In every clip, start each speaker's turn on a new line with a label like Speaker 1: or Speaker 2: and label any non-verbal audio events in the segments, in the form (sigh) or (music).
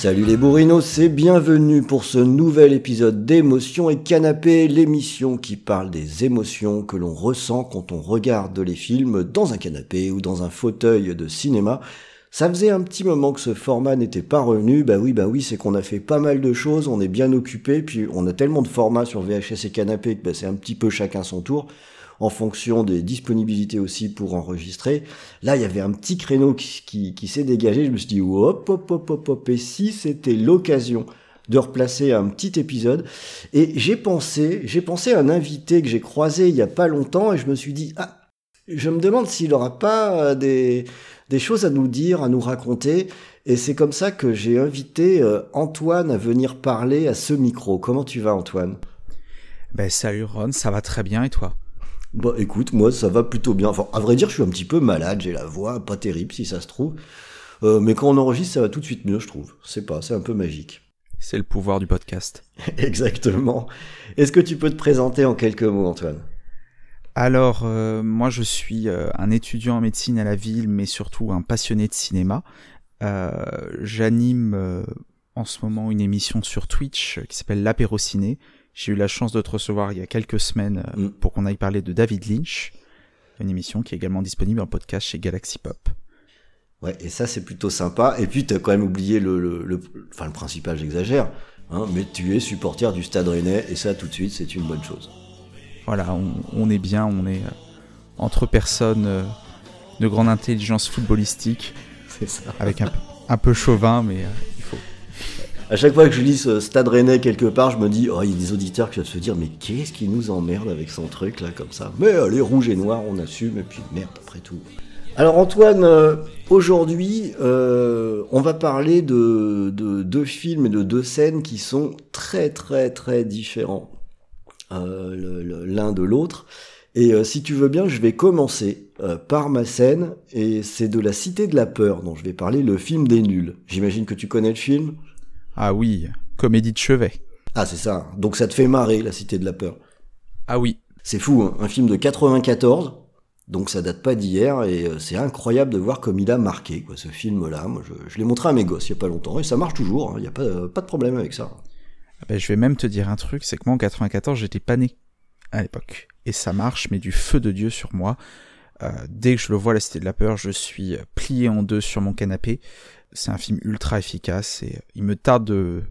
Speaker 1: Salut les bourrinos, c'est bienvenue pour ce nouvel épisode d'émotions et canapé, l'émission qui parle des émotions que l'on ressent quand on regarde les films dans un canapé ou dans un fauteuil de cinéma. Ça faisait un petit moment que ce format n'était pas revenu, bah oui, bah oui, c'est qu'on a fait pas mal de choses, on est bien occupé, puis on a tellement de formats sur VHS et canapé que bah, c'est un petit peu chacun son tour en fonction des disponibilités aussi pour enregistrer. Là, il y avait un petit créneau qui, s'est dégagé. Je me suis dit, hop, hop, hop, hop, hop. Et si c'était l'occasion de replacer un petit épisode? Et j'ai pensé, j'ai pensé à un invité que j'ai croisé il y a pas longtemps et je me suis dit, ah, je me demande s'il n'aura pas euh, des, des choses à nous dire, à nous raconter. Et c'est comme ça que j'ai invité euh, Antoine à venir parler à ce micro. Comment tu vas, Antoine?
Speaker 2: Ben salut Ron, ça va très bien et toi?
Speaker 1: Bah écoute, moi ça va plutôt bien. Enfin, à vrai dire, je suis un petit peu malade, j'ai la voix pas terrible si ça se trouve. Euh, mais quand on enregistre, ça va tout de suite mieux, je trouve. C'est pas, c'est un peu magique.
Speaker 2: C'est le pouvoir du podcast. (laughs)
Speaker 1: Exactement. Est-ce que tu peux te présenter en quelques mots, Antoine?
Speaker 2: Alors, euh, moi je suis euh, un étudiant en médecine à la ville, mais surtout un passionné de cinéma. J'anime en ce moment une émission sur Twitch qui s'appelle l'apéro ciné j'ai eu la chance de te recevoir il y a quelques semaines euh, mm. pour qu'on aille parler de David Lynch, une émission qui est également disponible en podcast chez Galaxy Pop.
Speaker 1: Ouais, et ça c'est plutôt sympa. Et puis tu as quand même oublié le, le, enfin le principal, j'exagère, hein, mais tu es supporter du Stade Rennais et ça tout de suite c'est une bonne chose.
Speaker 2: Voilà, on, est bien, on est euh, entre personnes euh, de grande intelligence footballistique.
Speaker 1: Ça.
Speaker 2: Avec un, un peu chauvin, mais
Speaker 1: à chaque fois que je lis ce Stade Rennais quelque part, je me dis, oh, il y a des auditeurs qui vont se dire, mais qu'est-ce qui nous emmerde avec son truc là, comme ça? Mais les rouges et noirs, on assume, et puis merde, après tout. Alors Antoine, euh, aujourd'hui, euh, on va parler de, deux films et de deux scènes qui sont très très très différents euh, l'un de l'autre. Et si tu veux bien, je vais commencer par ma scène, et c'est de la Cité de la Peur dont je vais parler, le film des nuls. J'imagine que tu connais le film
Speaker 2: ah oui, comédie de chevet.
Speaker 1: Ah c'est ça. Donc ça te fait marrer la Cité de la peur.
Speaker 2: Ah oui.
Speaker 1: C'est fou, hein. un film de 94. Donc ça date pas d'hier et euh, c'est incroyable de voir comme il a marqué quoi, ce film-là. Moi, je, l'ai montré à mes gosses il y a pas longtemps et ça marche toujours. Hein. Il n'y a pas, euh, pas de problème avec ça.
Speaker 2: Ah ben, je vais même te dire un truc, c'est que moi en 94 j'étais pas né à l'époque et ça marche, mais du feu de dieu sur moi. Euh, dès que je le vois, la Cité de la peur, je suis plié en deux sur mon canapé. C'est un film ultra efficace et il me tarde de,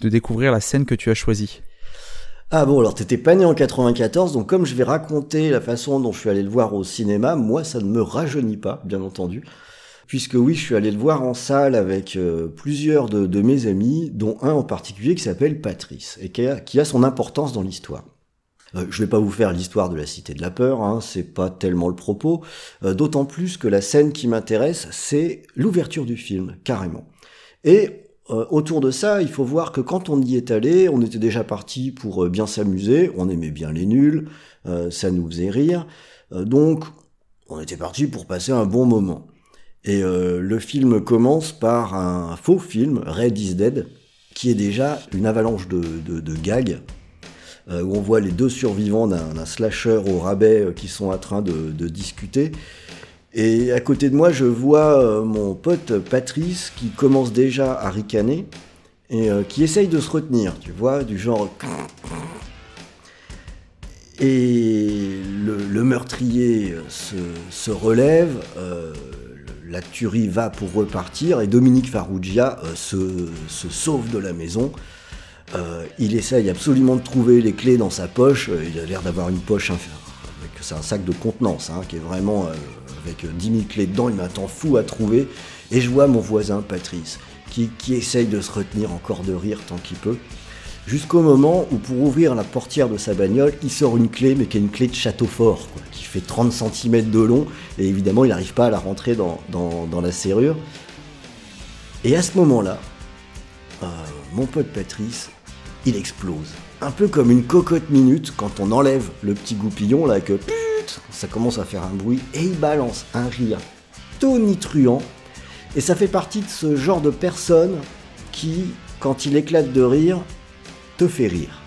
Speaker 2: découvrir la scène que tu as choisie.
Speaker 1: Ah bon, alors t'étais pas né en 94, donc comme je vais raconter la façon dont je suis allé le voir au cinéma, moi ça ne me rajeunit pas, bien entendu. Puisque oui, je suis allé le voir en salle avec euh, plusieurs de, mes amis, dont un en particulier qui s'appelle Patrice, et qui a son importance dans l'histoire. Euh, je vais pas vous faire l'histoire de la Cité de la Peur, hein, c'est pas tellement le propos, euh, d'autant plus que la scène qui m'intéresse, c'est l'ouverture du film, carrément. Et euh, autour de ça, il faut voir que quand on y est allé, on était déjà parti pour bien s'amuser, on aimait bien les nuls, ça nous faisait rire, donc on était parti pour passer un bon moment. Et le film commence par un faux film, Red is Dead, qui est déjà une avalanche de gags euh, où on voit les deux survivants d'un slasher au rabais euh, qui sont en train de, discuter. Et à côté de moi, je vois euh, mon pote Patrice qui commence déjà à ricaner et qui essaye de se retenir, tu vois, du genre. Et le, meurtrier se, relève, la tuerie va pour repartir et Dominique Farrugia se, sauve de la maison euh, il essaye absolument de trouver les clés dans sa poche. Euh, il a l'air d'avoir une poche avec c'est un sac de contenance hein, qui est vraiment euh, avec 10 000 clés dedans. Il m'attend fou à trouver. Et je vois mon voisin Patrice qui, essaye de se retenir encore de rire tant qu'il peut. Jusqu'au moment où pour ouvrir la portière de sa bagnole, il sort une clé, mais qui est une clé de château fort, qui fait 30 cm de long, et évidemment il n'arrive pas à la rentrer dans, la serrure. Et à ce moment-là, mon pote Patrice il explose. Un peu comme une cocotte minute quand on enlève le petit goupillon là que ça commence à faire un bruit et il balance un rire tonitruant. Et ça fait partie de ce genre de personne qui, quand il éclate de rire, te fait rire.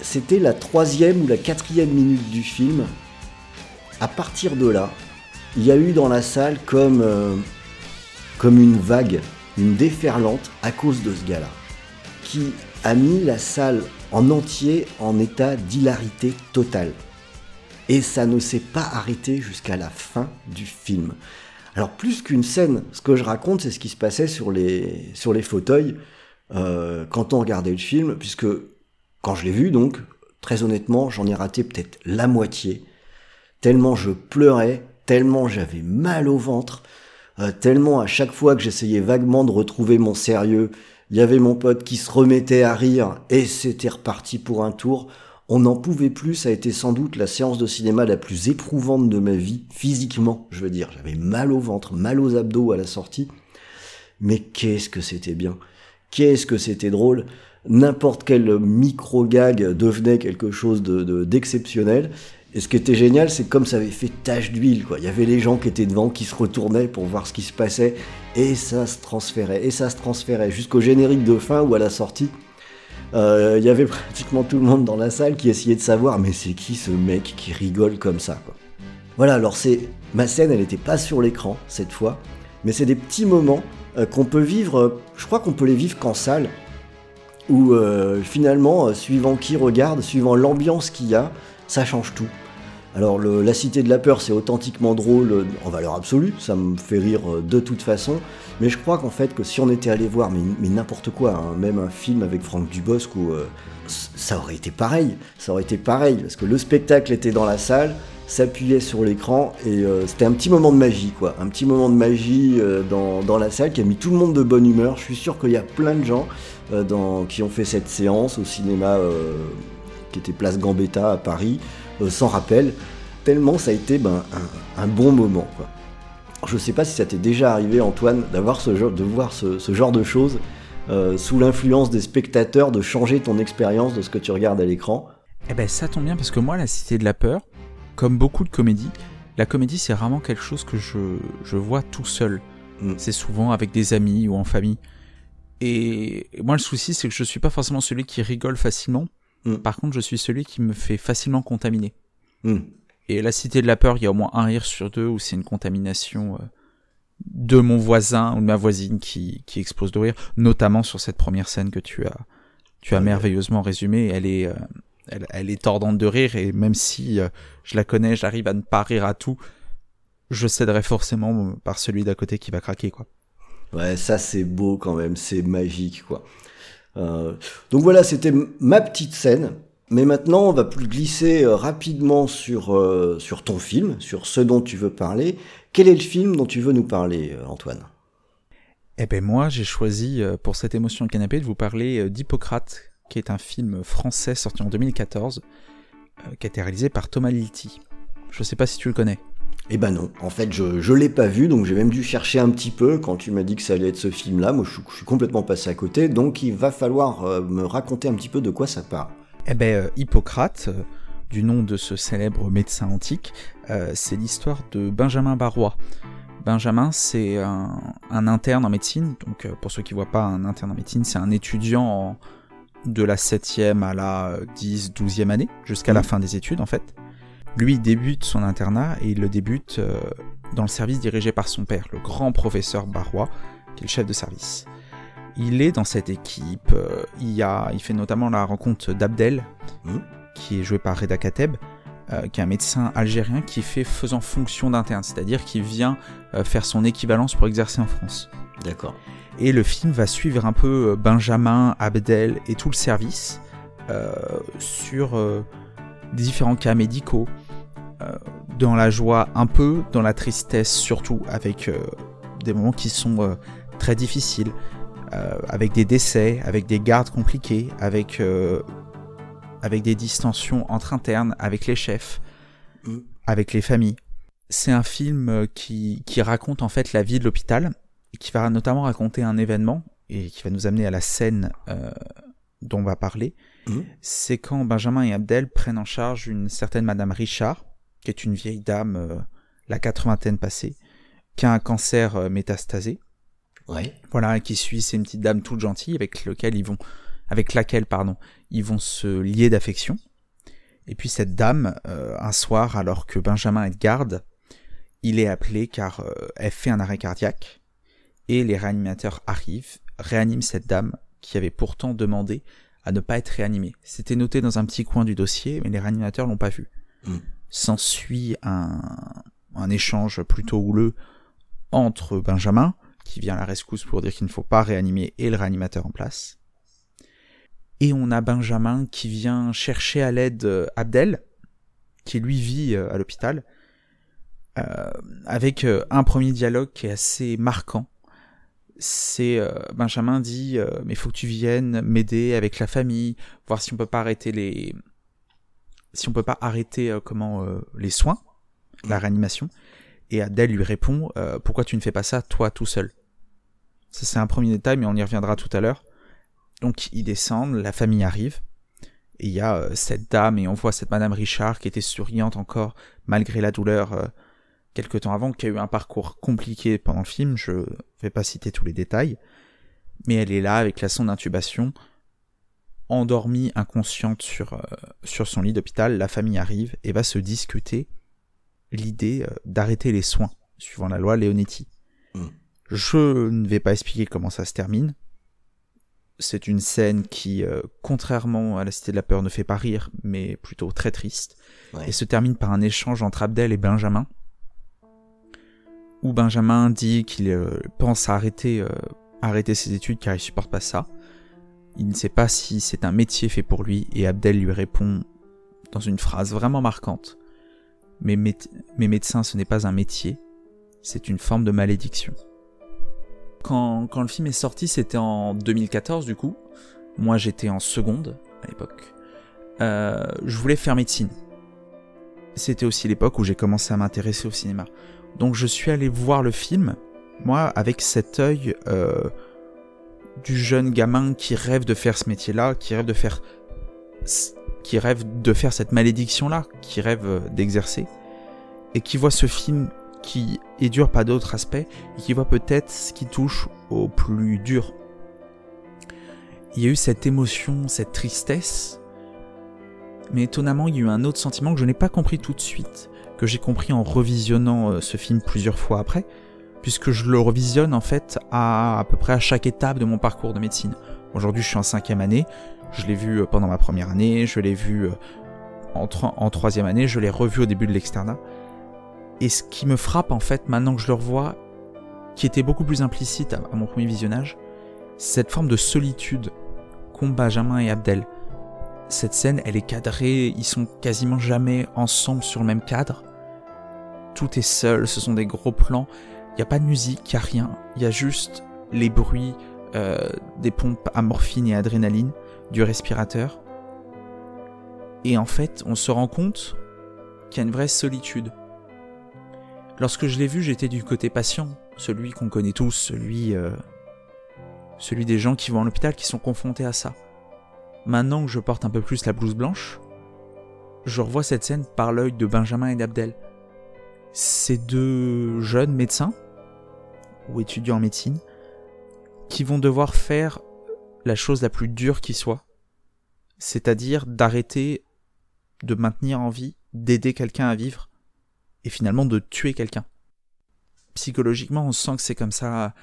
Speaker 1: C'était la troisième ou la quatrième minute du film. À partir de là, il y a eu dans la salle comme, euh, comme une vague, une déferlante à cause de ce gars-là, qui a mis la salle en entier en état d'hilarité totale. Et ça ne s'est pas arrêté jusqu'à la fin du film. Alors plus qu'une scène, ce que je raconte, c'est ce qui se passait sur les, fauteuils euh, quand on regardait le film, puisque quand je l'ai vu, donc, très honnêtement, j'en ai raté peut-être la moitié, tellement je pleurais, tellement j'avais mal au ventre, euh, tellement à chaque fois que j'essayais vaguement de retrouver mon sérieux, il y avait mon pote qui se remettait à rire et c'était reparti pour un tour. On n'en pouvait plus, ça a été sans doute la séance de cinéma la plus éprouvante de ma vie, physiquement, je veux dire. J'avais mal au ventre, mal aux abdos à la sortie. Mais qu'est-ce que c'était bien. Qu'est-ce que c'était drôle. N'importe quel micro-gag devenait quelque chose de d'exceptionnel. Et ce qui était génial, c'est comme ça avait fait tache d'huile, quoi. Il y avait les gens qui étaient devant, qui se retournaient pour voir ce qui se passait, et ça se transférait, et ça se transférait, jusqu'au générique de fin ou à la sortie. Euh, il y avait (laughs) pratiquement tout le monde dans la salle qui essayait de savoir, mais c'est qui ce mec qui rigole comme ça, quoi. Voilà, alors c'est ma scène, elle n'était pas sur l'écran cette fois, mais c'est des petits moments euh, qu'on peut vivre. euh, je crois qu'on peut les vivre qu'en salle, où finalement, suivant qui regarde, suivant l'ambiance qu'il y a, ça change tout. Alors la Cité de la Peur, c'est authentiquement drôle euh, en valeur absolue, ça me fait rire euh, de toute façon, mais je crois qu'en fait que si on était allé voir, mais, n'importe quoi, hein, même un film avec Franck Dubosc, où, euh, ça aurait été pareil, ça aurait été pareil, parce que le spectacle était dans la salle, s'appuyait sur l'écran, et c'était un petit moment de magie, quoi, un petit moment de magie dans, la salle qui a mis tout le monde de bonne humeur, je suis sûr qu'il y a plein de gens qui ont fait cette séance au cinéma qui était Place Gambetta à Paris, sans rappel, tellement ça a été ben, un, un bon moment. Quoi. Je sais pas si ça t'est déjà arrivé, Antoine, d'avoir ce genre, de voir ce, ce genre de choses euh, sous l'influence des spectateurs, de changer ton expérience de ce que tu regardes à l'écran.
Speaker 2: Eh ben ça tombe bien parce que moi, la Cité de la Peur, comme beaucoup de comédies, la comédie c'est rarement quelque chose que je, je vois tout seul.
Speaker 1: Mm.
Speaker 2: C'est souvent avec des amis ou en famille. Et moi le souci c'est que je suis pas forcément celui qui rigole facilement.
Speaker 1: Mm.
Speaker 2: Par contre je suis celui qui me fait facilement contaminer.
Speaker 1: Hmm.
Speaker 2: Et la Cité de la Peur, il y a au moins un rire sur deux où c'est une contamination euh, de mon voisin ou de ma voisine qui, qui explose de rire, notamment sur cette première scène que tu as, tu as
Speaker 1: Ouais.
Speaker 2: merveilleusement résumée. Elle est, euh, elle, elle est tordante de rire et même si euh, je la connais, j'arrive à ne pas rire à tout, je céderai forcément par celui d'à côté qui va craquer, quoi.
Speaker 1: Ouais, ça c'est beau quand même, c'est magique quoi. Euh, donc voilà, c'était ma petite scène. Mais maintenant, on va plus glisser euh, rapidement sur, euh, sur ton film, sur ce dont tu veux parler. Quel est le film dont tu veux nous parler, Antoine?
Speaker 2: Eh ben moi, j'ai choisi pour cette émotion canapé de vous parler d'Hippocrate, qui est un film français sorti en 2014, euh, qui a été réalisé par Thomas Lilti. Je sais pas si tu le connais.
Speaker 1: Eh ben non, en fait, je, je l'ai pas vu, donc j'ai même dû chercher un petit peu quand tu m'as dit que ça allait être ce film-là. Moi, je, suis- je suis complètement passé à côté, donc il va falloir euh, me raconter un petit peu de quoi ça parle.
Speaker 2: Eh ben, euh, Hippocrate, euh, du nom de ce célèbre médecin antique, c'est l'histoire de Benjamin Barrois. Benjamin, c'est un, un interne en médecine. Donc, pour ceux qui voient pas, un interne en médecine, c'est un étudiant en- de la 7e à la euh, 10, 12e année, jusqu'à la
Speaker 1: Mhm.
Speaker 2: fin des études, en fait. Lui, débute son internat et il le débute euh, dans le service dirigé par son père, le grand professeur Barrois, qui est le chef de service. Il est dans cette équipe. euh, il, y a, il fait notamment la rencontre d'Abdel,
Speaker 1: Mhm.
Speaker 2: qui est joué par Reda Kateb, euh, qui est un médecin algérien qui fait faisant fonction d'interne, c'est-à-dire qui vient euh, faire son équivalence pour exercer en France.
Speaker 1: D'accord.
Speaker 2: Et le film va suivre un peu euh, Benjamin, Abdel et tout le service sur différents cas médicaux, dans la joie un peu, dans la tristesse surtout, avec euh, des moments qui sont euh, très difficiles, euh, avec des décès, avec des gardes compliqués, avec, euh, avec des distensions entre internes, avec les chefs,
Speaker 1: Mm.
Speaker 2: avec les familles. C'est un film euh, qui, qui raconte en fait la vie de l'hôpital qui va notamment raconter un événement et qui va nous amener à la scène euh, dont on va parler,
Speaker 1: Mhm.
Speaker 2: c'est quand Benjamin et Abdel prennent en charge une certaine Madame Richard, qui est une vieille dame, euh, la quatre-vingtaine passée, qui a un cancer euh, métastasé. Voilà, qui suit, c'est une petite dame toute gentille avec lequel ils vont, avec laquelle, pardon, ils vont se lier d'affection. Et puis cette dame, euh, un soir, alors que Benjamin est de garde, il est appelé car elle fait un arrêt cardiaque et les réanimateurs arrivent, réaniment cette dame qui avait pourtant demandé à ne pas être réanimée. C'était noté dans un petit coin du dossier, mais les réanimateurs l'ont pas vu.
Speaker 1: Mm.
Speaker 2: S'ensuit un, un échange plutôt houleux entre Benjamin, qui vient à la rescousse pour dire qu'il ne faut pas réanimer, et le réanimateur en place. Et on a Benjamin qui vient chercher à l'aide euh, Abdel, qui lui vit euh, à l'hôpital, euh, avec euh, un premier dialogue qui est assez marquant. C'est Benjamin dit mais faut que tu viennes m'aider avec la famille, voir si on peut pas arrêter les si on peut pas arrêter euh, comment euh, les soins, la réanimation. Et Abdel lui répond euh, pourquoi tu ne fais pas ça toi tout seul? Ça c'est un premier détail mais on y reviendra tout à l'heure. Donc ils descendent, la famille arrive. Et il y a euh, cette dame, et on voit cette Madame Richard qui était souriante encore, malgré la douleur, euh, quelque temps avant, qui a eu un parcours compliqué pendant le film, je vais pas citer tous les détails. Mais elle est là avec la sonde d'intubation, endormie, inconsciente sur, euh, sur son lit d'hôpital. La famille arrive et va se discuter l'idée euh, d'arrêter les soins, suivant la loi Leonetti.
Speaker 1: Mm.
Speaker 2: Je ne vais pas expliquer comment ça se termine. C'est une scène qui, euh, contrairement à la Cité de la Peur, ne fait pas rire, mais plutôt très triste,
Speaker 1: Ouais.
Speaker 2: et se termine par un échange entre Abdel et Benjamin, où Benjamin dit qu'il euh, pense à arrêter, euh, arrêter ses études car il supporte pas ça. Il ne sait pas si c'est un métier fait pour lui, et Abdel lui répond dans une phrase vraiment marquante. Mais, mé- médecin, ce n'est pas un métier, c'est une forme de malédiction. Quand, quand le film est sorti, c'était en 2014 du coup. Moi j'étais en seconde à l'époque. Euh, je voulais faire médecine. C'était aussi l'époque où j'ai commencé à m'intéresser au cinéma. Donc je suis allé voir le film, moi avec cet œil euh, du jeune gamin qui rêve de faire ce métier-là, qui rêve de faire, qui rêve de faire cette malédiction-là, qui rêve euh, d'exercer, et qui voit ce film qui est dur pas d'autres aspects, et qui voit peut-être ce qui touche au plus dur. Il y a eu cette émotion, cette tristesse, mais étonnamment il y a eu un autre sentiment que je n'ai pas compris tout de suite, que j'ai compris en revisionnant euh, ce film plusieurs fois après, puisque je le revisionne en fait à à peu près à chaque étape de mon parcours de médecine. Aujourd'hui je suis en cinquième année, je l'ai vu euh, pendant ma première année, je l'ai vu euh, en, en troisième année, je l'ai revu au début de l'externat. Et ce qui me frappe en fait maintenant que je le revois, qui était beaucoup plus implicite à, mon premier visionnage, cette forme de solitude qu'ont Benjamin et Abdel. Cette scène, elle est cadrée, ils sont quasiment jamais ensemble sur le même cadre. Tout est seul, ce sont des gros plans, il n'y a pas de musique, il n'y a rien, il y a juste les bruits euh, des pompes à morphine et adrénaline, du respirateur. Et en fait, on se rend compte qu'il y a une vraie solitude. Lorsque je l'ai vu, j'étais du côté patient, celui qu'on connaît tous, celui, euh, celui des gens qui vont à l'hôpital qui sont confrontés à ça. Maintenant que je porte un peu plus la blouse blanche, je revois cette scène par l'œil de Benjamin et d'Abdel. Ces deux jeunes médecins, ou étudiants en médecine, qui vont devoir faire la chose la plus dure qui soit, c'est-à-dire d'arrêter de maintenir en vie, d'aider quelqu'un à vivre, et finalement de tuer quelqu'un. Psychologiquement, on sent que c'est comme ça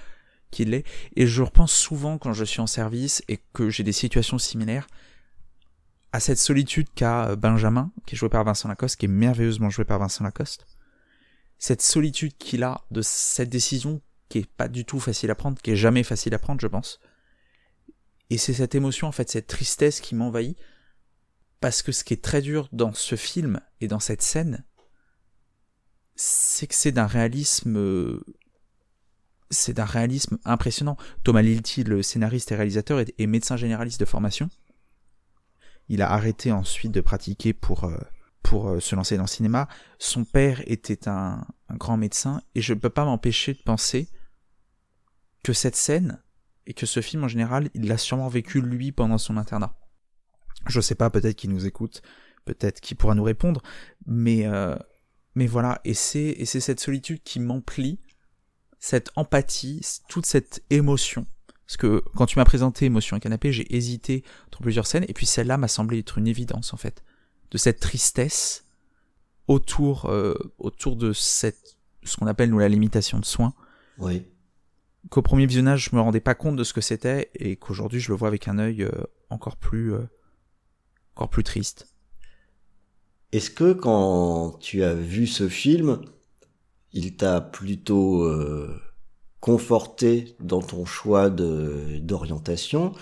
Speaker 2: qu'il est, et je repense souvent quand je suis en service et que j'ai des situations similaires à cette solitude qu'a Benjamin, qui est joué par Vincent Lacoste, qui est merveilleusement joué par Vincent Lacoste. Cette solitude qu'il a de cette décision qui est pas du tout facile à prendre, qui est jamais facile à prendre, je pense. Et c'est cette émotion, en fait, cette tristesse qui m'envahit, parce que ce qui est très dur dans ce film et dans cette scène, c'est que c'est d'un réalisme c'est d'un réalisme impressionnant. Thomas Lilti, le scénariste et réalisateur, est, est médecin généraliste de formation. Il a arrêté ensuite de pratiquer pour, euh, pour euh, se lancer dans le cinéma. Son père était un, un grand médecin, et je ne peux pas m'empêcher de penser que cette scène, et que ce film en général, il l'a sûrement vécu lui pendant son internat. Je sais pas, peut-être qu'il nous écoute, peut-être qu'il pourra nous répondre, mais euh, mais voilà, et c'est et c'est cette solitude qui m'emplit, cette empathie, toute cette émotion. Parce que quand tu m'as présenté Émotion et Canapé, j'ai hésité entre plusieurs scènes, et puis celle-là m'a semblé être une évidence en fait, de cette tristesse autour euh, autour de cette ce qu'on appelle nous la limitation de soins.
Speaker 1: Oui.
Speaker 2: Qu'au premier visionnage, je me rendais pas compte de ce que c'était et qu'aujourd'hui je le vois avec un œil euh, encore plus euh, encore plus triste.
Speaker 1: Est-ce que quand tu as vu ce film, il t'a plutôt euh, conforté dans ton choix d'orientation?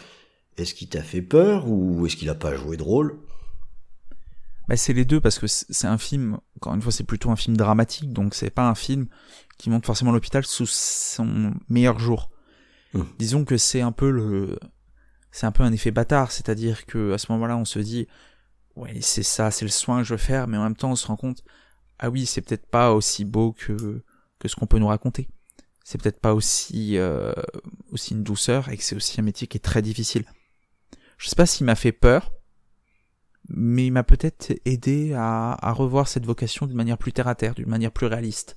Speaker 1: Est-ce qu'il t'a fait peur ou est-ce qu'il a pas joué de rôle?
Speaker 2: Bah, c'est les deux parce que c'est un film, encore une fois, c'est plutôt un film dramatique, donc c'est pas un film qui montre forcément l'hôpital sous son meilleur jour.
Speaker 1: Mmh.
Speaker 2: Disons que c'est un peu le, c'est un peu un effet bâtard, c'est-à-dire que à ce moment-là, on se dit, ouais, c'est ça, c'est le soin que je veux faire, mais en même temps, on se rend compte, ah oui, c'est peut-être pas aussi beau que que ce qu'on peut nous raconter. C'est peut-être pas aussi euh, aussi une douceur et que c'est aussi un métier qui est très difficile. Je sais pas s'il m'a fait peur, mais il m'a peut-être aidé à, à, revoir cette vocation d'une manière plus terre à terre, d'une manière plus réaliste.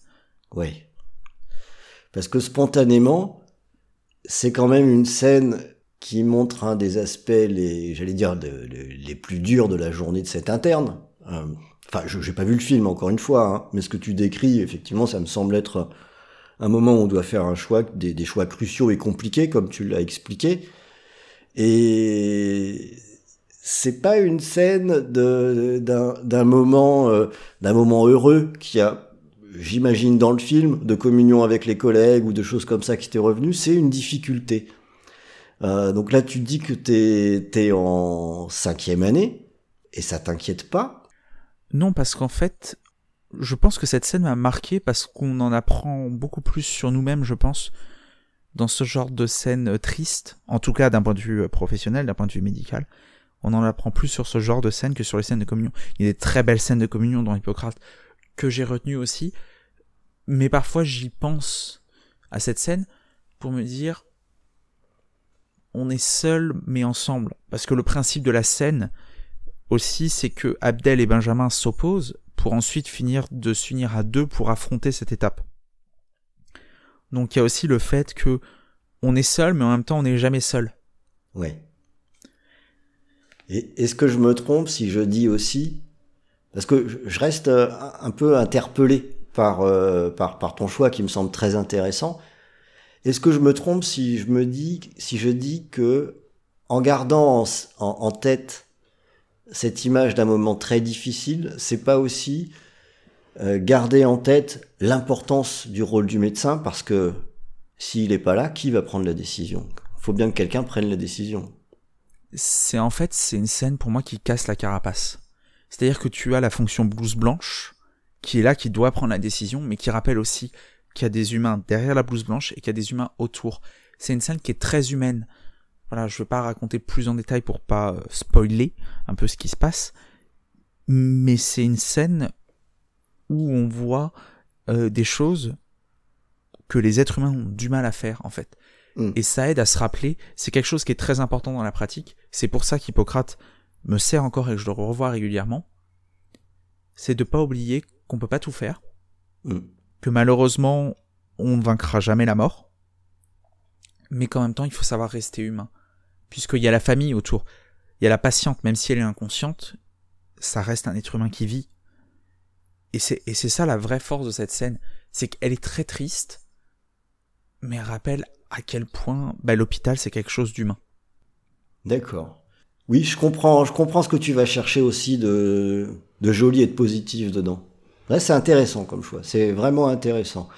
Speaker 1: Oui. Parce que spontanément, c'est quand même une scène qui montre un des aspects, les, j'allais dire, les plus durs de la journée de cet interne. Euh, enfin, je n'ai pas vu le film, encore une fois, hein, mais ce que tu décris, effectivement, ça me semble être un moment où on doit faire un choix, des, des choix cruciaux et compliqués, comme tu l'as expliqué. Et c'est pas une scène de d'un moment euh, d'un moment heureux qui a j'imagine dans le film de communion avec les collègues ou de choses comme ça qui t'est revenu. C'est une difficulté. Euh, donc là tu dis que t'es es en cinquième année et ça t'inquiète pas?
Speaker 2: Non parce qu'en fait je pense que cette scène m'a marqué parce qu'on en apprend beaucoup plus sur nous-mêmes je pense dans ce genre de scène triste en tout cas d'un point de vue professionnel d'un point de vue médical on en apprend plus sur ce genre de scène que sur les scènes de communion. Il y a des très belles scènes de communion dans Hippocrate que j'ai retenues aussi, mais parfois j'y pense à cette scène pour me dire on est seul mais ensemble parce que le principe de la scène aussi c'est que Abdel et Benjamin s'opposent pour ensuite finir de s'unir à deux pour affronter cette étape. Donc il y a aussi le fait que on est seul mais en même temps on n'est jamais seul.
Speaker 1: Ouais. Est-ce que je me trompe si je dis aussi, parce que je reste euh, un peu interpellé par, euh, par, par ton choix qui me semble très intéressant. Est-ce que je me trompe si je me dis, si je dis que en gardant en, tête cette image d'un moment très difficile, c'est pas aussi euh, garder en tête l'importance du rôle du médecin? Parce que s'il n'est pas là, qui va prendre la décision? Faut bien que quelqu'un prenne la décision
Speaker 2: c'est en fait c'est une scène pour moi qui casse la carapace. C'est-à-dire que tu as la fonction blouse blanche qui est là, qui doit prendre la décision, mais qui rappelle aussi qu'il y a des humains derrière la blouse blanche et qu'il y a des humains autour. C'est une scène qui est très humaine. Voilà, je veux pas raconter plus en détail pour pas euh, spoiler un peu ce qui se passe, mais c'est une scène où on voit euh, des choses que les êtres humains ont du mal à faire en fait.
Speaker 1: Mm.
Speaker 2: Et ça aide à se rappeler, c'est quelque chose qui est très important dans la pratique, c'est pour ça qu'Hippocrate me sert encore et que je le revois régulièrement, c'est de pas oublier qu'on peut pas tout faire,
Speaker 1: Mm.
Speaker 2: que malheureusement on ne vaincra jamais la mort, mais qu'en même temps il faut savoir rester humain, puisqu'il y a la famille autour, il y a la patiente, même si elle est inconsciente, ça reste un être humain qui vit. Et c'est, et c'est ça la vraie force de cette scène, c'est qu'elle est très triste, mais elle rappelle à quel point bah, l'hôpital c'est quelque chose d'humain.
Speaker 1: D'accord. Oui, je comprends, je comprends ce que tu vas chercher aussi de, de joli et de positif dedans. Là, c'est intéressant comme choix. C'est vraiment intéressant.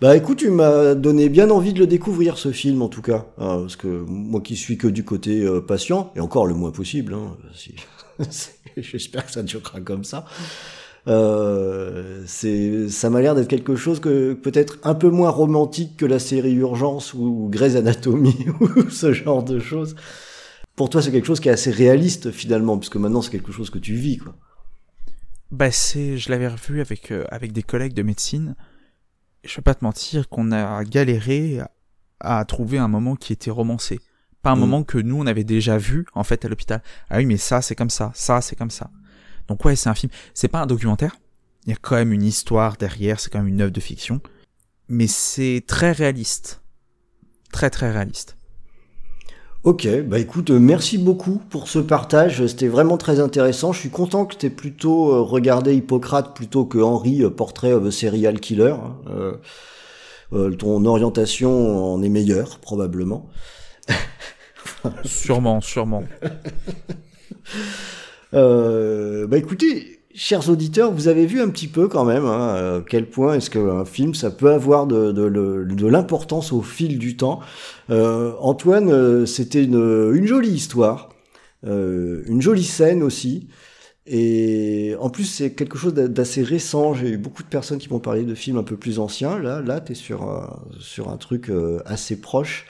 Speaker 1: Bah écoute, tu m'as donné bien envie de le découvrir ce film en tout cas, hein, parce que moi qui suis que du côté euh, patient et encore le moins possible. Hein. (laughs) J'espère que ça durera comme ça. Euh, ça m'a l'air d'être quelque chose que peut-être un peu moins romantique que la série Urgence ou Grey's Anatomy (laughs) ou ce genre de choses. Pour toi, c'est quelque chose qui est assez réaliste finalement, puisque maintenant c'est quelque chose que tu vis, quoi.
Speaker 2: Bah c'est, je l'avais revu avec euh, avec des collègues de médecine. Je vais pas te mentir qu'on a galéré à trouver un moment qui était romancé. Pas un
Speaker 1: Mm.
Speaker 2: moment que nous, on avait déjà vu, en fait, à l'hôpital. Ah oui, mais ça, c'est comme ça, ça, c'est comme ça. Donc ouais, c'est un film. C'est pas un documentaire. Il y a quand même une histoire derrière, c'est quand même une œuvre de fiction. Mais c'est très réaliste. Très très réaliste.
Speaker 1: Ok, bah écoute, euh, merci beaucoup pour ce partage, c'était vraiment très intéressant. Je suis content que tu aies plutôt euh, regardé Hippocrate plutôt que Henry, euh, Portrait of a Serial Killer. hein. Euh, ton orientation en est meilleure, probablement.
Speaker 2: Sûrement, sûrement. (laughs)
Speaker 1: Euh, bah écoutez, chers auditeurs, vous avez vu un petit peu quand même hein, à quel point est-ce qu'un film ça peut avoir de, l'importance au fil du temps. Euh, Antoine, euh, c'était une, jolie histoire, euh, une jolie scène aussi. Et en plus, c'est quelque chose d'a- d'assez récent. J'ai eu beaucoup de personnes qui m'ont parlé de films un peu plus anciens. Là, là, t'es sur un, sur un truc euh, assez proche.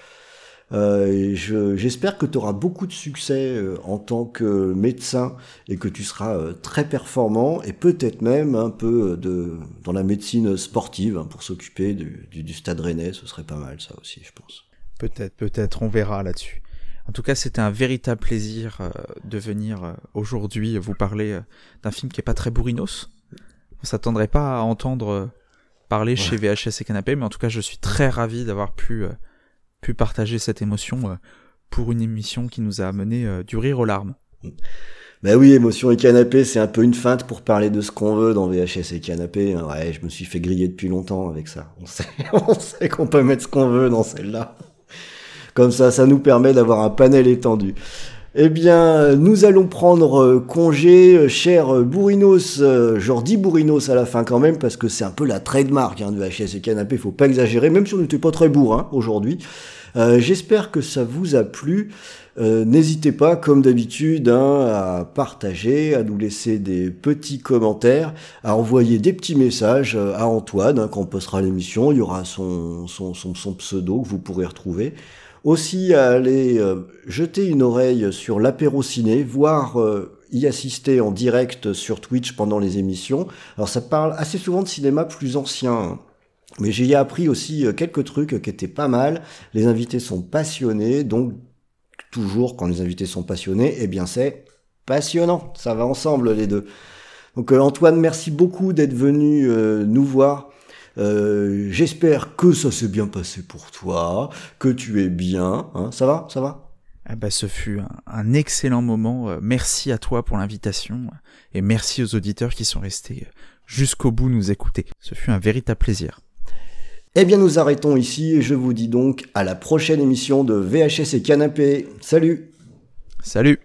Speaker 1: Euh, je- J'espère que tu auras beaucoup de succès euh, en tant que médecin et que tu seras euh, très performant et peut-être même un peu de dans la médecine sportive hein, pour s'occuper du, du, du stade rennais. Ce serait pas mal ça aussi, je pense.
Speaker 2: Peut-être, peut-être, on verra là-dessus. En tout cas, c'était un véritable plaisir euh, de venir euh, aujourd'hui vous parler euh, d'un film qui est pas très bourrinos. On s'attendrait pas à entendre euh, parler chez VHS et Canapé, mais en tout cas, je suis très ravi d'avoir pu, euh, pu partager cette émotion euh, pour une émission qui nous a amené euh, du rire aux larmes.
Speaker 1: Bah oui, émotion et canapé, c'est un peu une feinte pour parler de ce qu'on veut dans VHS et canapé. hein. Ouais, je me suis fait griller depuis longtemps avec ça. (laughs) On sait qu'on peut mettre ce qu'on veut dans celle-là. Comme ça, ça nous permet d'avoir un panel étendu. Eh bien, nous allons prendre euh, congé, euh, cher euh, Bourrinos. redis Bourrinos à la fin quand même, parce que c'est un peu la trademark hein, de VHS et Canapé, faut pas exagérer, même si on n'était pas très bourrin aujourd'hui. Euh, J'espère que ça vous a plu. N'hésitez pas, comme d'habitude, hein, à partager, à nous laisser des petits commentaires, à envoyer des petits messages à Antoine hein, quand on postera l'émission. Il y aura son pseudo que vous pourrez retrouver. Aussi à aller euh, jeter une oreille sur l'apéro ciné, voire euh, y assister en direct sur Twitch pendant les émissions. Alors ça parle assez souvent de cinéma plus ancien. hein. Mais j'y ai appris aussi euh, quelques trucs qui étaient pas mal. Les invités sont passionnés, donc toujours quand les invités sont passionnés, eh bien c'est passionnant. Ça va ensemble les deux. Donc Antoine, merci beaucoup d'être venu nous voir. Euh, J'espère que ça s'est bien passé pour toi, que tu es bien. Hein ça va, ça va?
Speaker 2: Ah bah, ce fut un, un excellent moment. Euh, Merci à toi pour l'invitation euh, et merci aux auditeurs qui sont restés jusqu'au bout nous écouter. Ce fut un véritable plaisir.
Speaker 1: Eh bien nous arrêtons ici et je vous dis donc à la prochaine émission de VHS et Canapé. Salut
Speaker 2: Salut